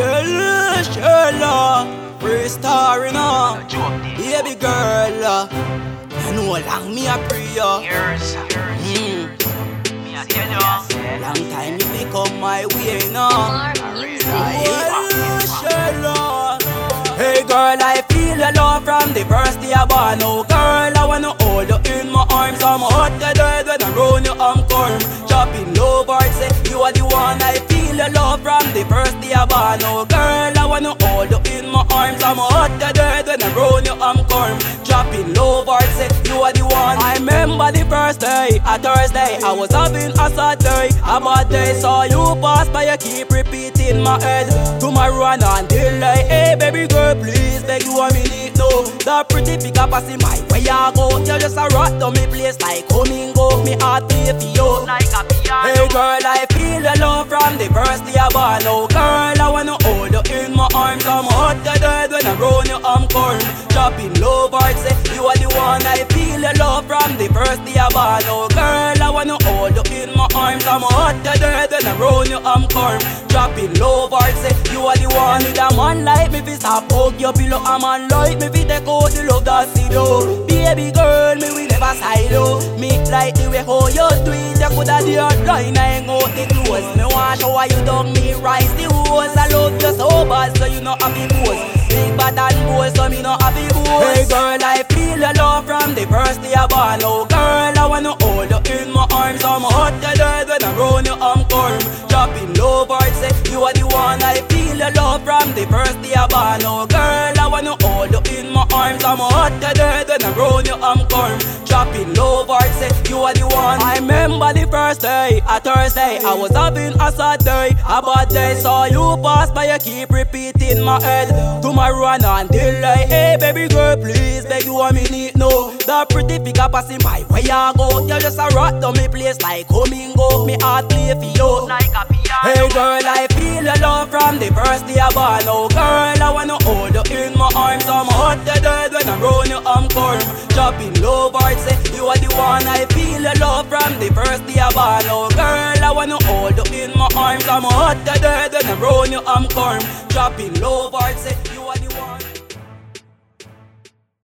Shella, Shella, free star, you know. Baby girl, you know long me a pray you. Years, years, Mm. years. Me a tell you. Long time you pick up my way, you know. More music. Well, Shella. Hey girl, I feel your love from the first day I born. Oh girl, I wanna hold you in my arms. I'm hot to death when I roll you, I'm calm. Chopping low bars, say you are the one. I feel first day I. Oh girl, I wanna hold you in my arms. I'm hot to death when I roll you, I'm calm. Dropping low bars, say eh, you are the one. I remember the first day, a Thursday. I was having a sad day, a bad day. Saw you pass by, you keep repeating my head. Tomorrow and until I, hey baby girl, please beg you a minute no. The pretty figure passing my way I go. You just a rock to me place like coming go. Me heart play for you. Like a piano. Hey girl, I feel the love from the first day I born. Oh death when I roll you, I'm corn. Dropping low bars, say eh? you are the one. I feel the love from the first day I born. Oh girl, I wanna hold you in my arms. I'm hot to death when I roll you, I'm corn. Dropping low bars, say eh? you are the one. Need a man like me fi stop hug your pillow. A man like me fi take out the love that see do. Baby girl, me we never side oh. Me like the way how you do it. You coulda the hot line, I hang out the clothes. Me want show you down, me rise the hose. I love you so bad, so you know have to boast. Big bad and bold, so me no have to. Hey girl, I feel your love from the first day I born. Oh girl, I wanna hold you in my arms. I'm hot to death when I roll you, I'm calm. Dropping low bars, say you are the one. I feel your love from the first day I born. Oh girl, I wanna hold you in my arms. I'm hot to death when I roll you, I'm calm. Dropping low you are the one. I remember the first day, a Thursday. I was having a sad day, a bad day. Saw you pass by, you keep repeating my head. Tomorrow and until I, hey baby girl, please beg you a minute no. The pretty figure passing my way I go. You just a rock to me place like coming go. Me heart play for you. Like a piano. Hey girl, I feel your love from the first day I born. Oh girl, I wanna hold you in my arms. I'm hot to death when I roll you, I'm corn. Dropping low bars, say eh? you are the one. I feel your love from the first day I born. Oh girl, I wanna hold you in my arms. I'm hot to death when I roll you, I'm corn. Dropping low say you